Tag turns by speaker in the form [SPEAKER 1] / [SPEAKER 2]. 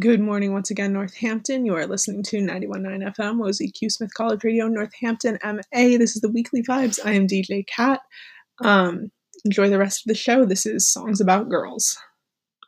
[SPEAKER 1] Good morning once again, Northampton. You are listening to 91.9 FM, Wozy Q Smith College Radio, Northampton, MA. This is the Weekly Vibes. I am DJ Cat. Um, enjoy the rest of the show. This is Songs About Girls.